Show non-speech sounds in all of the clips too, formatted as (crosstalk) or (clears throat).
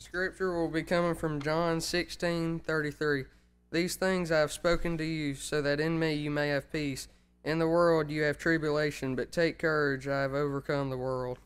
The scripture will be coming from John 16 33. These things I have spoken to you, so that in me you may have peace. In the world you have tribulation, but take courage, I have overcome the world.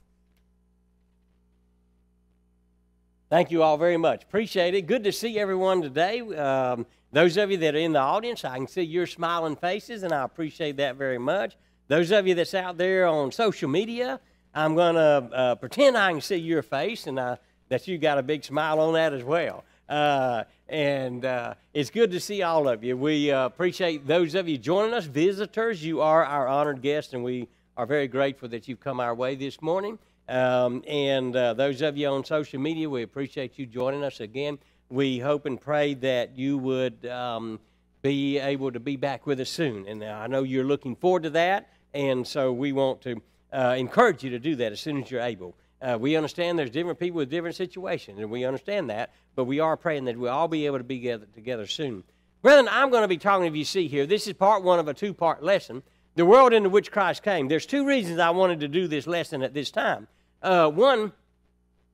Thank you all very much. Appreciate it. Good to see everyone today. Um, those of you that are in the audience, I can see your smiling faces, and I appreciate that very much. Those of you that's out there on social media, I'm going to uh, pretend I can see your face and uh, that you got a big smile on that as well. Uh, and uh, it's good to see all of you. We uh, appreciate those of you joining us, visitors. You are our honored guests, and we are very grateful that you've come our way this morning. Um, and uh, those of you on social media, we appreciate you joining us again. We hope and pray that you would um, be able to be back with us soon. And I know you're looking forward to that, and so we want to uh, encourage you to do that as soon as you're able. Uh, we understand there's different people with different situations, and we understand that, but we are praying that we'll all be able to be together, together soon. Brethren, I'm going to be talking to you, see here. This is part one of a two part lesson the world into which Christ came. There's two reasons I wanted to do this lesson at this time. Uh, one,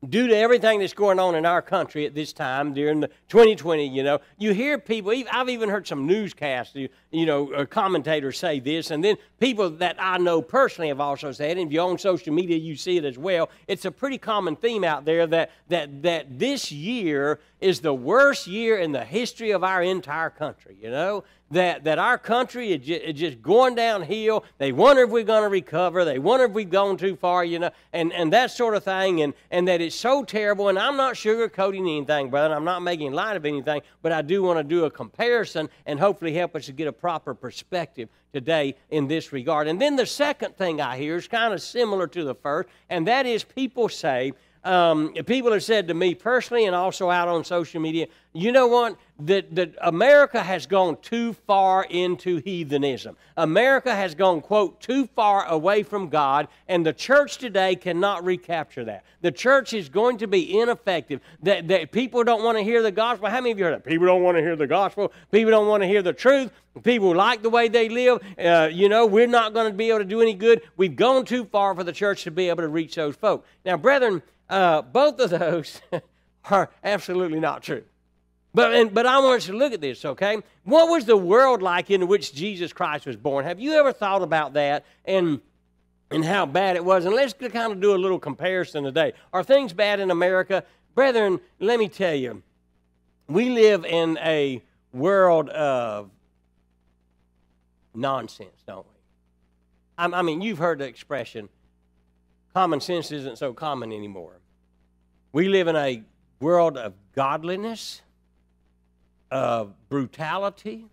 due to everything that's going on in our country at this time during the 2020 you know. You hear people i've even heard some newscasts you, you know uh, commentators say this and then people that i know personally have also said and if you're on social media you see it as well it's a pretty common theme out there that that that this year is the worst year in the history of our entire country you know that, that our country is just, is just going downhill. They wonder if we're going to recover. They wonder if we've gone too far, you know, and, and that sort of thing, and, and that it's so terrible. And I'm not sugarcoating anything, brother. I'm not making light of anything, but I do want to do a comparison and hopefully help us to get a proper perspective today in this regard. And then the second thing I hear is kind of similar to the first, and that is people say, um, people have said to me personally and also out on social media, you know what? That, that America has gone too far into heathenism. America has gone, quote, too far away from God, and the church today cannot recapture that. The church is going to be ineffective. That, that people don't want to hear the gospel. How many of you heard that? People don't want to hear the gospel. People don't want to hear the truth. People like the way they live. Uh, you know, we're not going to be able to do any good. We've gone too far for the church to be able to reach those folk. Now, brethren, uh, both of those (laughs) are absolutely not true. But, and, but I want us to look at this, okay? What was the world like in which Jesus Christ was born? Have you ever thought about that and, and how bad it was? And let's kind of do a little comparison today. Are things bad in America? Brethren, let me tell you, we live in a world of nonsense, don't we? I, I mean, you've heard the expression, common sense isn't so common anymore. We live in a world of godliness of brutality.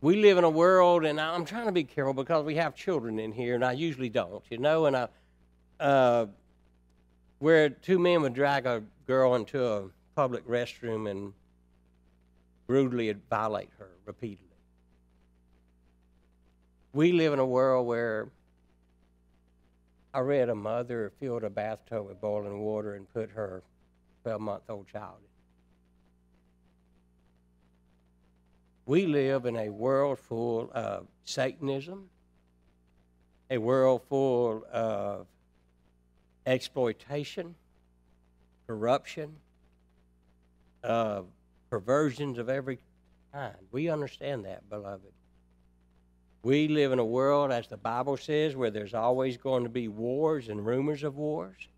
We live in a world, and I'm trying to be careful because we have children in here, and I usually don't, you know, and I, uh, where two men would drag a girl into a public restroom and brutally violate her repeatedly. We live in a world where I read a mother filled a bathtub with boiling water and put her 12 month old child in. We live in a world full of Satanism, a world full of exploitation, corruption, perversions of every kind. We understand that, beloved. We live in a world, as the Bible says, where there's always going to be wars and rumors of wars.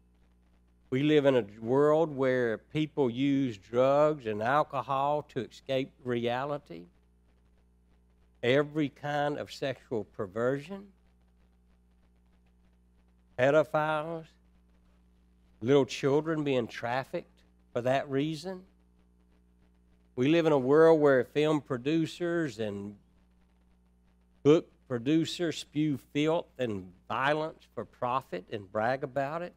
We live in a world where people use drugs and alcohol to escape reality every kind of sexual perversion, pedophiles, little children being trafficked for that reason. We live in a world where film producers and book producers spew filth and violence for profit and brag about it.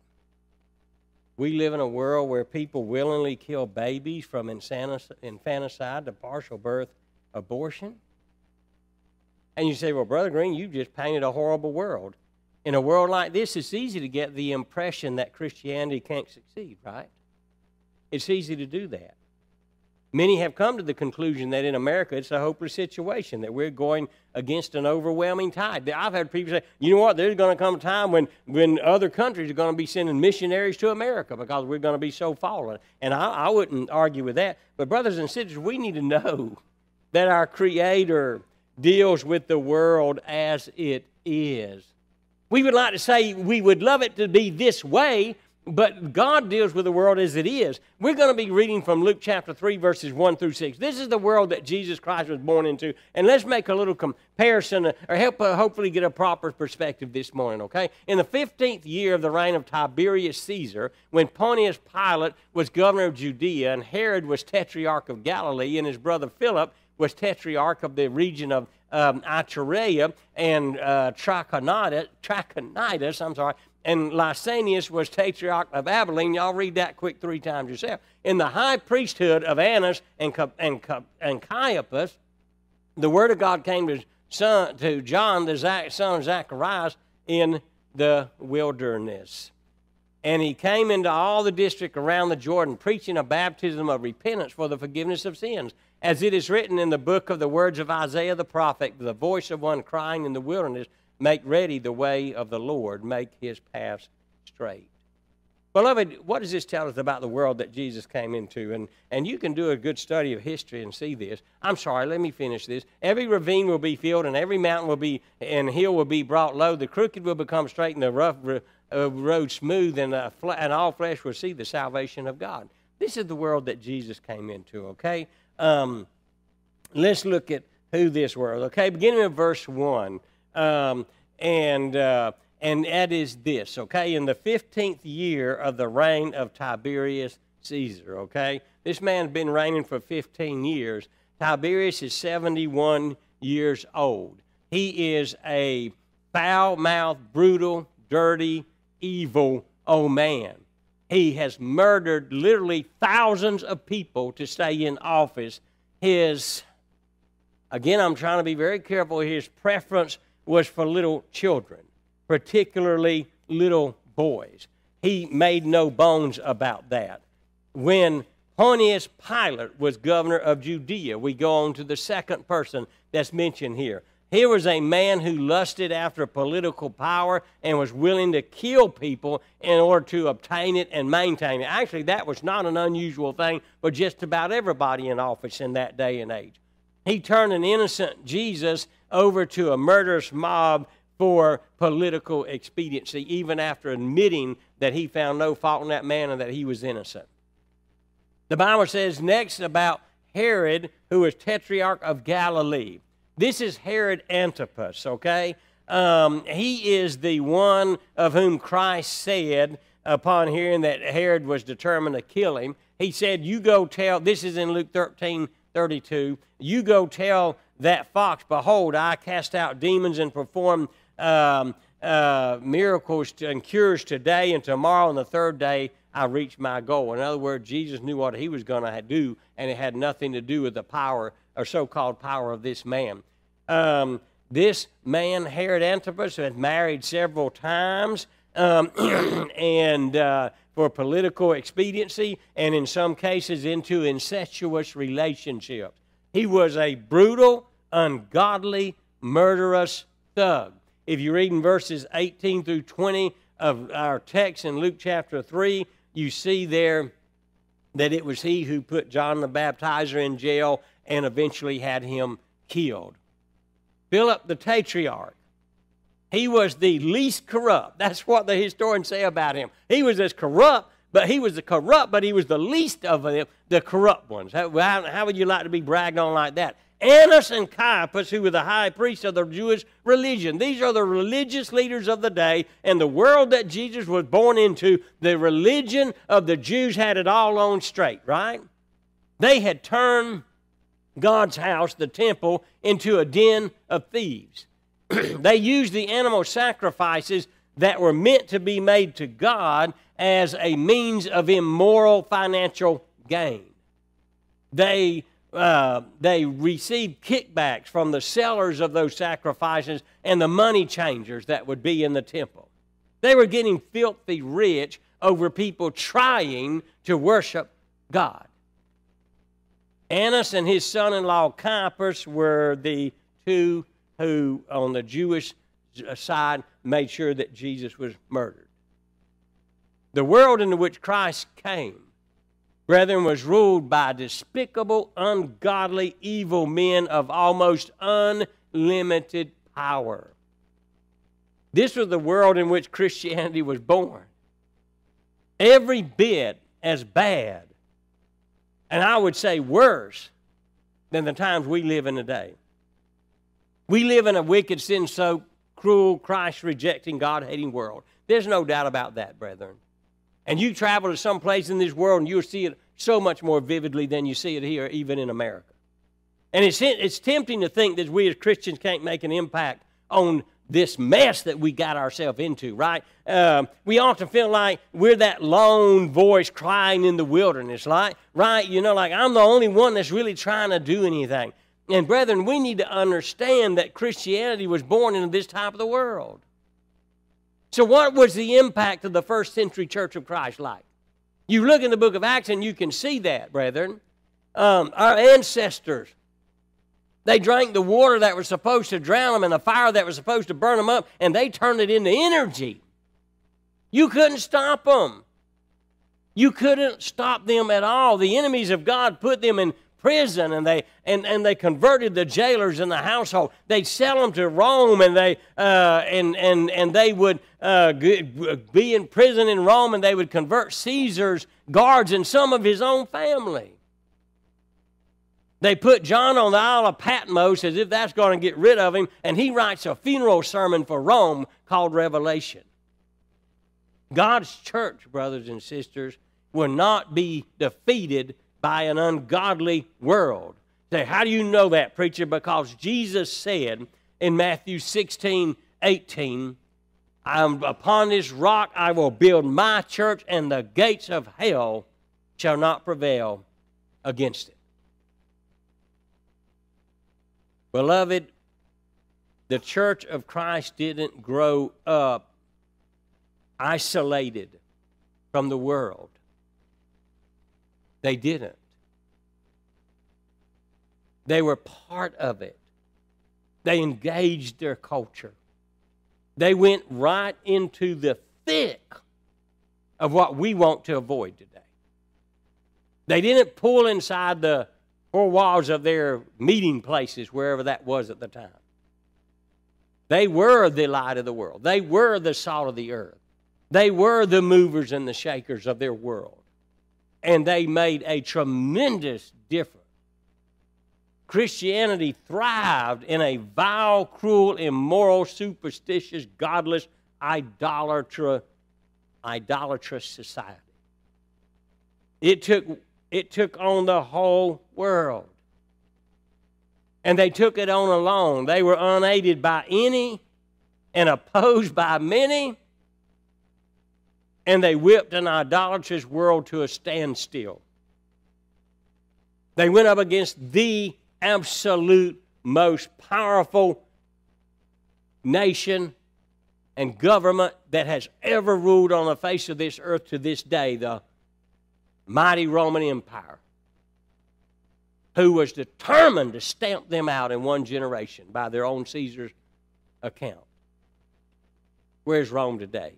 We live in a world where people willingly kill babies from infanticide to partial birth abortion. And you say, well, Brother Green, you've just painted a horrible world. In a world like this, it's easy to get the impression that Christianity can't succeed, right? It's easy to do that. Many have come to the conclusion that in America it's a hopeless situation, that we're going against an overwhelming tide. I've had people say, you know what, there's going to come a time when, when other countries are going to be sending missionaries to America because we're going to be so fallen. And I, I wouldn't argue with that. But, brothers and sisters, we need to know that our Creator deals with the world as it is. We would like to say we would love it to be this way, but God deals with the world as it is. We're going to be reading from Luke chapter 3, verses 1 through 6. This is the world that Jesus Christ was born into. And let's make a little comparison uh, or help uh, hopefully get a proper perspective this morning, okay? In the 15th year of the reign of Tiberius Caesar, when Pontius Pilate was governor of Judea and Herod was tetrarch of Galilee and his brother Philip was tetrarch of the region of um, Iturea and uh, Trachonitis, Trachonitis, I'm sorry, and Lysanias was tetrarch of Abilene. Y'all read that quick three times yourself. In the high priesthood of Annas and, and, and Caiaphas, the word of God came to, son, to John, the son of Zacharias, in the wilderness. And he came into all the district around the Jordan, preaching a baptism of repentance for the forgiveness of sins. As it is written in the book of the words of Isaiah the prophet, the voice of one crying in the wilderness, Make ready the way of the Lord, make his paths straight. Beloved, what does this tell us about the world that Jesus came into? And, and you can do a good study of history and see this. I'm sorry, let me finish this. Every ravine will be filled, and every mountain will be, and hill will be brought low. The crooked will become straight, and the rough uh, road smooth, and, uh, and all flesh will see the salvation of God. This is the world that Jesus came into, okay? Um, let's look at who this world, okay? Beginning with verse 1. Um, and, uh, and that is this, okay? In the 15th year of the reign of Tiberius Caesar, okay? This man's been reigning for 15 years. Tiberius is 71 years old. He is a foul mouthed, brutal, dirty, evil old man. He has murdered literally thousands of people to stay in office. His, again, I'm trying to be very careful, his preference was for little children, particularly little boys. He made no bones about that. When Pontius Pilate was governor of Judea, we go on to the second person that's mentioned here. Here was a man who lusted after political power and was willing to kill people in order to obtain it and maintain it. Actually, that was not an unusual thing for just about everybody in office in that day and age. He turned an innocent Jesus over to a murderous mob for political expediency, even after admitting that he found no fault in that man and that he was innocent. The Bible says next about Herod, who was tetrarch of Galilee. This is Herod Antipas, okay? Um, he is the one of whom Christ said, upon hearing that Herod was determined to kill him, he said, You go tell, this is in Luke 13 32, you go tell that fox, Behold, I cast out demons and perform um, uh, miracles and cures today and tomorrow, and the third day I reach my goal. In other words, Jesus knew what he was going to do, and it had nothing to do with the power or so called power of this man. Um, this man, Herod Antipas, had married several times um, (clears throat) and uh, for political expediency, and in some cases into incestuous relationships. He was a brutal, ungodly, murderous thug. If you read in verses 18 through 20 of our text in Luke chapter 3, you see there that it was he who put John the Baptizer in jail and eventually had him killed. Philip the Tetrarch, he was the least corrupt. That's what the historians say about him. He was as corrupt but he was the corrupt, but he was the least of them, the corrupt ones. How, how, would you like to be bragged on like that? Annas and Caiaphas, who were the high priests of the Jewish religion. These are the religious leaders of the day, and the world that Jesus was born into, the religion of the Jews had it all on straight, right? They had turned God's house, the temple, into a den of thieves. (clears throat) they used the animal sacrifices that were meant to be made to God as a means of immoral financial gain. They, uh, they received kickbacks from the sellers of those sacrifices and the money changers that would be in the temple. They were getting filthy rich over people trying to worship God. Annas and his son in law Caiaphas were the two who, on the Jewish uh, side, made sure that Jesus was murdered. The world into which Christ came, brethren, was ruled by despicable, ungodly, evil men of almost unlimited power. This was the world in which Christianity was born. Every bit as bad, and I would say worse, than the times we live in today. We live in a wicked, sin soaked, cruel, Christ rejecting, God hating world. There's no doubt about that, brethren. And you travel to some place in this world and you'll see it so much more vividly than you see it here, even in America. And it's, it's tempting to think that we as Christians can't make an impact on this mess that we got ourselves into, right? Um, we often feel like we're that lone voice crying in the wilderness, right? Right? You know, like I'm the only one that's really trying to do anything. And brethren, we need to understand that Christianity was born into this type of the world. So, what was the impact of the first century Church of Christ like? You look in the book of Acts and you can see that, brethren. Um, our ancestors they drank the water that was supposed to drown them and the fire that was supposed to burn them up, and they turned it into energy. You couldn't stop them. You couldn't stop them at all. The enemies of God put them in prison and they and, and they converted the jailers in the household they'd sell them to rome and they uh, and, and and they would uh, be in prison in rome and they would convert caesar's guards and some of his own family they put John on the Isle of Patmos as if that's going to get rid of him, and he writes a funeral sermon for Rome called Revelation. God's church, brothers and sisters, will not be defeated by an ungodly world. Say, how do you know that, preacher? Because Jesus said in Matthew 16, 18, I'm, upon this rock I will build my church, and the gates of hell shall not prevail against it. Beloved, the church of Christ didn't grow up isolated from the world. They didn't. They were part of it. They engaged their culture. They went right into the thick of what we want to avoid today. They didn't pull inside the four walls of their meeting places, wherever that was at the time. They were the light of the world, they were the salt of the earth, they were the movers and the shakers of their world. And they made a tremendous difference. Christianity thrived in a vile, cruel, immoral, superstitious, godless, idolatrous, idolatrous society. It took it took on the whole world. And they took it on alone. They were unaided by any and opposed by many. And they whipped an idolatrous world to a standstill. They went up against the absolute most powerful nation and government that has ever ruled on the face of this earth to this day, the mighty Roman Empire, who was determined to stamp them out in one generation by their own Caesar's account. Where's Rome today?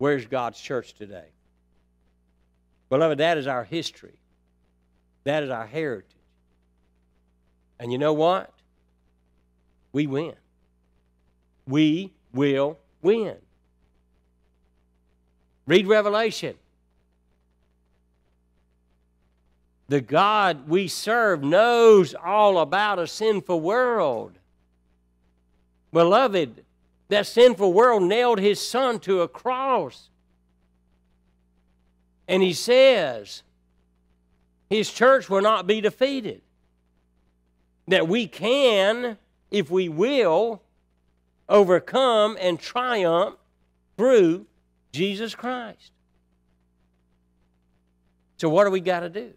Where's God's church today? Beloved, that is our history. That is our heritage. And you know what? We win. We will win. Read Revelation. The God we serve knows all about a sinful world. Beloved, that sinful world nailed his son to a cross. And he says, his church will not be defeated. That we can, if we will, overcome and triumph through Jesus Christ. So, what do we got to do?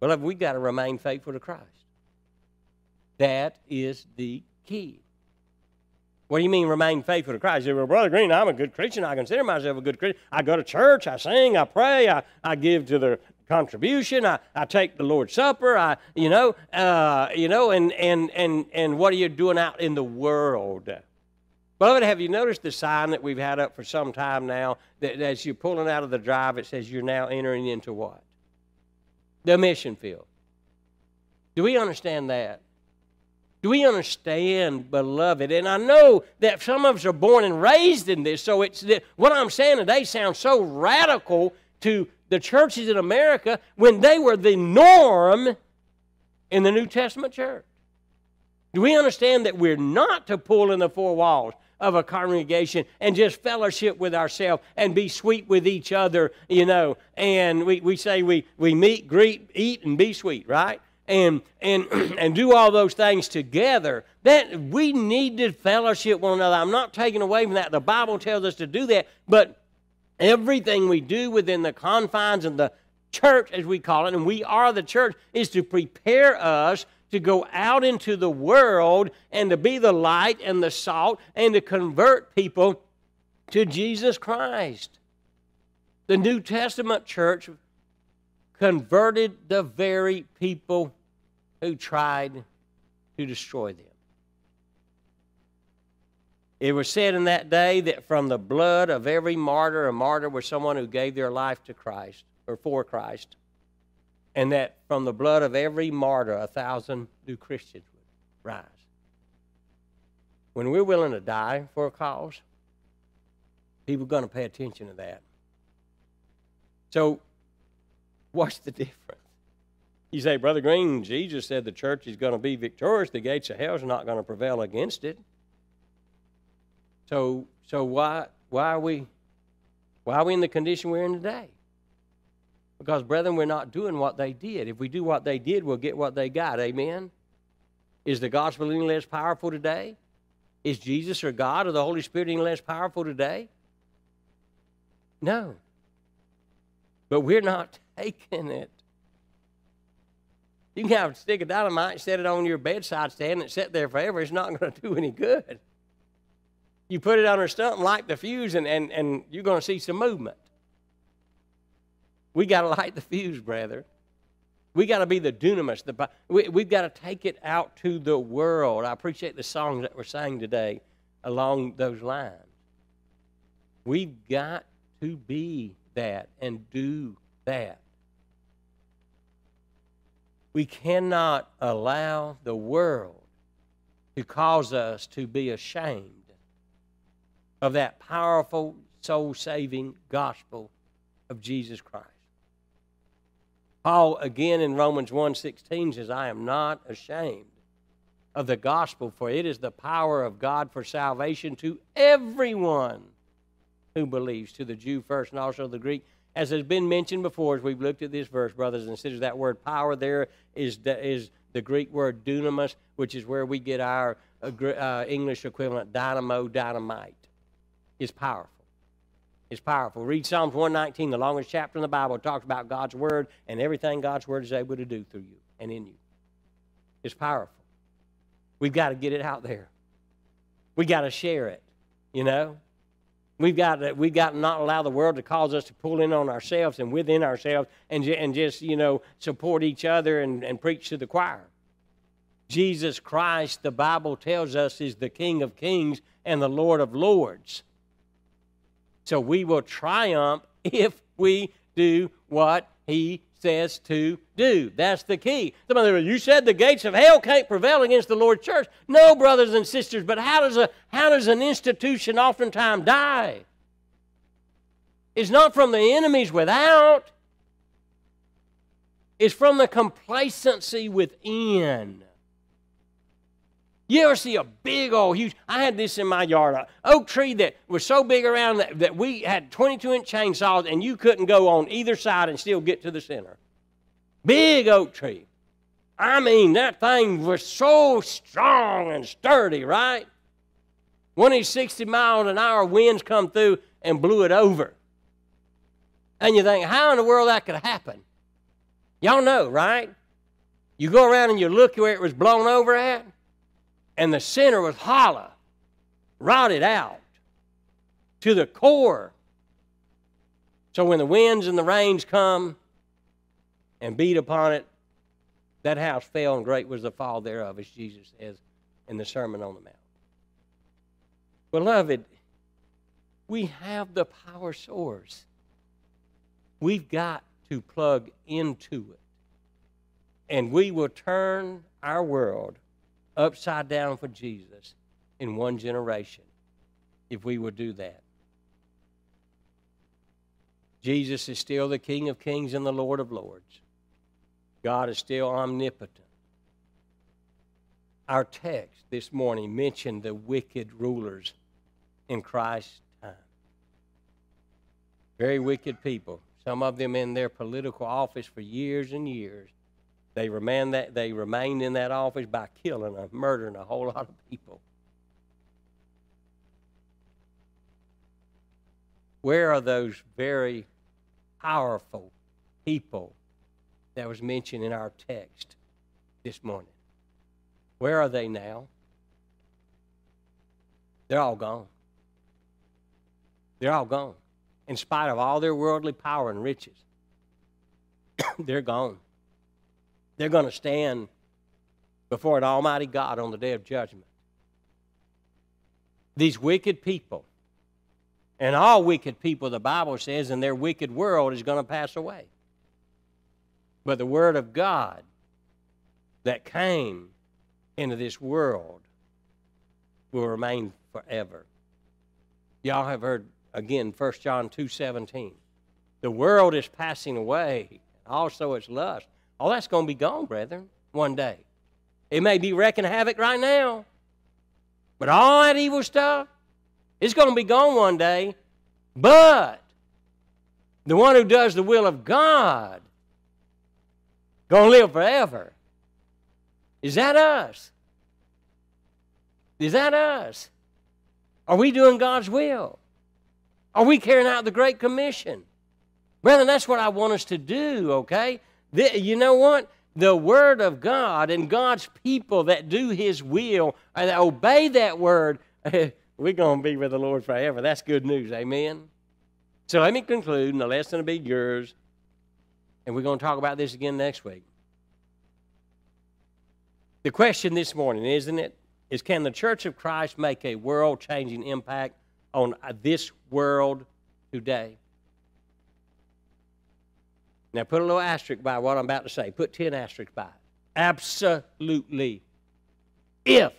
Well, we got to remain faithful to Christ. That is the key. What do you mean remain faithful to Christ? You say, well, Brother Green, I'm a good Christian. I consider myself a good Christian. I go to church, I sing, I pray, I, I give to the contribution, I, I take the Lord's Supper, I, you know, uh, you know, and, and, and, and what are you doing out in the world? Beloved, have you noticed the sign that we've had up for some time now that as you're pulling out of the drive, it says you're now entering into what? The mission field. Do we understand that? Do we understand, beloved? And I know that some of us are born and raised in this, so it's what I'm saying today sounds so radical to the churches in America when they were the norm in the New Testament church. Do we understand that we're not to pull in the four walls of a congregation and just fellowship with ourselves and be sweet with each other, you know? And we, we say we, we meet, greet, eat, and be sweet, right? And and (clears throat) and do all those things together that we need to fellowship one another. I'm not taking away from that. The bible tells us to do that but everything we do within the confines of the church as we call it and we are the church is to prepare us to go out into the world and to be the light and the salt and to convert people to jesus christ. The new testament church converted the very people who tried to destroy them. It was said in that day that from the blood of every martyr, a martyr was someone who gave their life to Christ or for Christ, and that from the blood of every martyr, a thousand new Christians would rise. When we're willing to die for a cause, people are going to pay attention to that. So, what's the difference? You say, Brother Green, Jesus said the church is going to be victorious. The gates of hell is not going to prevail against it. So, so why, why are we, why are we in the condition we're in today? Because, brethren, we're not doing what they did. If we do what they did, we'll get what they got. Amen. Is the gospel any less powerful today? Is Jesus or God or the Holy Spirit any less powerful today? No. But we're not (laughs) taking it. You can have a stick of dynamite set it on your bedside stand and sit there forever. It's not going (laughs) to do any good. You put it under and light the fuse, and, and, and you're going to see some movement. We got to light the fuse, brother. We got to be the dunamis. The, we, we've got to take it out to the world. I appreciate the songs that we're sang today along those lines. We've got to be that and do that. We cannot allow the world to cause us to be ashamed of that powerful, soul saving gospel of Jesus Christ. Paul again in Romans 1:16 says, "I am not ashamed of the gospel, for it is the power of God for salvation to everyone who believes, to the Jew first and also the Greek." As has been mentioned before, as we've looked at this verse, brothers and sisters, that word power there is, is the Greek word dunamis, which is where we get our uh, uh English equivalent dynamo, dynamite. Is powerful. It's powerful. Read Psalms 119, the longest chapter in the Bible. It talks about God's Word and everything God's Word is able to do through you and in you. It's powerful. We've got to get it out there. We've got to share it, you know? We've got to, we've got to not allow the world to cause us to pull in on ourselves and within ourselves and, and just, you know, support each other and, and preach to the choir. Jesus Christ, the Bible tells us, is the King of kings and the Lord of lords. So we will triumph (laughs) if we do what he says to do. That's the key. Somebody, you said the gates of hell can't prevail against the Lord's church. No, brothers and sisters, but how does, a, how does an institution oftentimes die? It's not from the enemies without, it's from the complacency within. You ever see a big old huge? I had this in my yard, an oak tree that was so big around that, that we had 22 inch chainsaws and you couldn't go on either side and still get to the center. Big oak tree. I mean, that thing was so strong and sturdy, right? One of these 60 miles an hour winds come through and blew it over. And you think, how in the world that could happen? Y'all know, right? You go around and you look where it was blown over at and the center was hollow. rotted out to the core. So when the winds and the rains come and beat upon it, that house fell, and great was the fall thereof, as Jesus says in the Sermon on the Mount. Beloved, we have the power source. We've got to plug into it. And we will turn our world upside down for Jesus in one generation if we would do that. Jesus is still the King of kings and the Lord of lords. God is still omnipotent. Our text this morning mentioned the wicked rulers in Christ's time. Very wicked people. Some of them in their political office for years and years. They remained, that, they remained in that office by killing and murdering a whole lot of people. Where are those very powerful people that was mentioned in our text this morning? Where are they now? They're all gone. They're all gone. In spite of all their worldly power and riches, (coughs) they're gone. They're going to stand before an almighty God on the day of judgment. These wicked people, and all wicked people, the Bible says, in their wicked world is going to pass away. But the Word of God that came into this world will remain forever. Y'all have heard again 1 John 2:17. The world is passing away, also its lust. All that's going to be gone, brethren, one day. It may be wrecking havoc right now, but all that evil stuff is going to be gone one day. But the one who does the will of God going to live forever. Is that us? Is that us? Are we doing God's will? Are we carrying out the Great Commission? Brethren, that's what I want us to do, okay? The, you know what? The Word of God and God's people that do His will, and that obey that Word, (laughs) we're going to be with the Lord forever. That's good news, amen? So let me conclude, and the lesson will be yours, and we're going to talk about this again next week. The question this morning, isn't it, is can the Church of Christ make a world changing impact on this world today? Now, put a little asterisk by what I'm about to say. Put 10 asterisks by it. Absolutely. If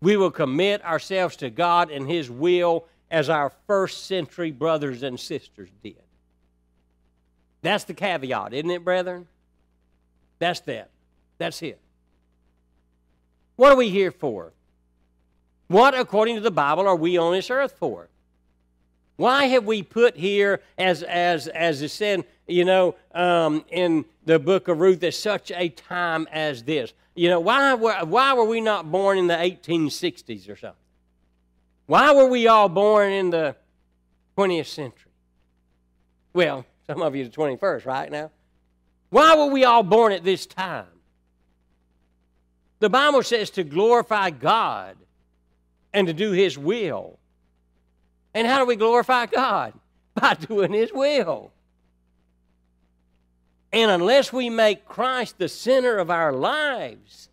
we will commit ourselves to God and His will as our first century brothers and sisters did. That's the caveat, isn't it, brethren? That's that. That's it. What are we here for? What, according to the Bible, are we on this earth for? Why have we put here, as as as is said, you know, um, in the book of Ruth, at such a time as this? You know, why were, why were we not born in the 1860s or something? Why were we all born in the 20th century? Well, some of you the 21st, right now. Why were we all born at this time? The Bible says to glorify God and to do His will. And how do we glorify God? (laughs) By doing His will. And unless we make Christ the center of our lives,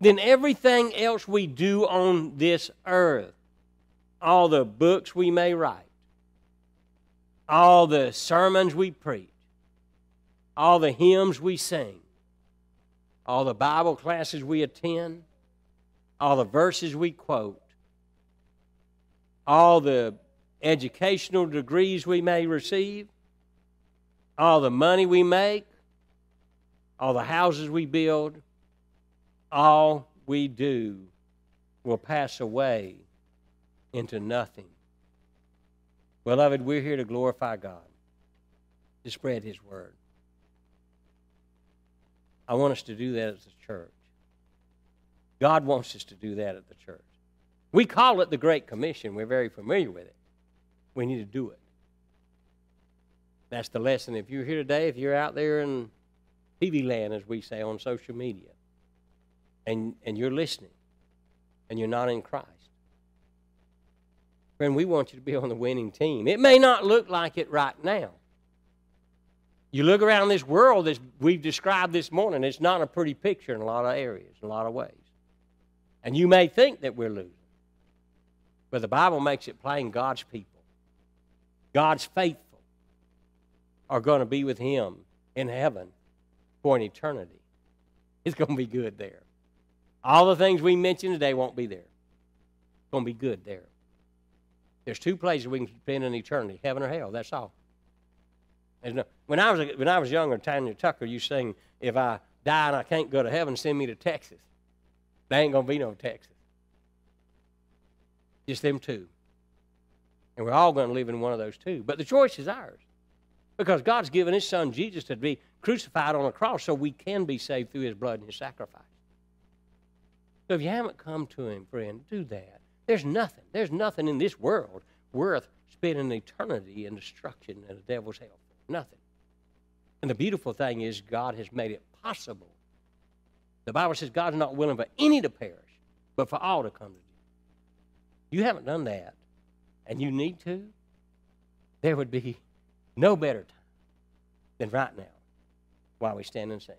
then everything else we do on this earth, all the books we may write, all the sermons we preach, all the hymns we sing, all the Bible classes we attend, all the verses we quote, all the educational degrees we may receive, all the money we make, all the houses we build, all we do will pass away into nothing. Beloved, we're here to glorify God, to spread His word. I want us to do that as a church. God wants us to do that at the church. We call it the Great Commission. We're very familiar with it. We need to do it. That's the lesson. If you're here today, if you're out there in TV land, as we say on social media, and, and you're listening, and you're not in Christ. Friend, we want you to be on the winning team. It may not look like it right now. You look around this world as we've described this morning, it's not a pretty picture in a lot of areas, in a lot of ways. And you may think that we're losing. But the Bible makes it plain God's people, God's faithful, are going to be with Him in heaven for an eternity. It's going to be good there. All the things we mentioned today won't be there. It's going to be good there. There's two places we can spend an eternity heaven or hell. That's all. No, when, I was, when I was younger, Tanya Tucker used to sing, If I die and I can't go to heaven, send me to Texas. There ain't going to be no Texas. Just them two. And we're all going to live in one of those two. But the choice is ours. Because God's given His Son Jesus to be crucified on a cross so we can be saved through His blood and His sacrifice. So if you haven't come to Him, friend, do that. There's nothing, there's nothing in this world worth spending eternity in destruction and the devil's hell. Nothing. And the beautiful thing is, God has made it possible. The Bible says God's not willing for any to perish, but for all to come to Jesus. You haven't done that, and you need to. There would be no better time than right now while we stand and sing.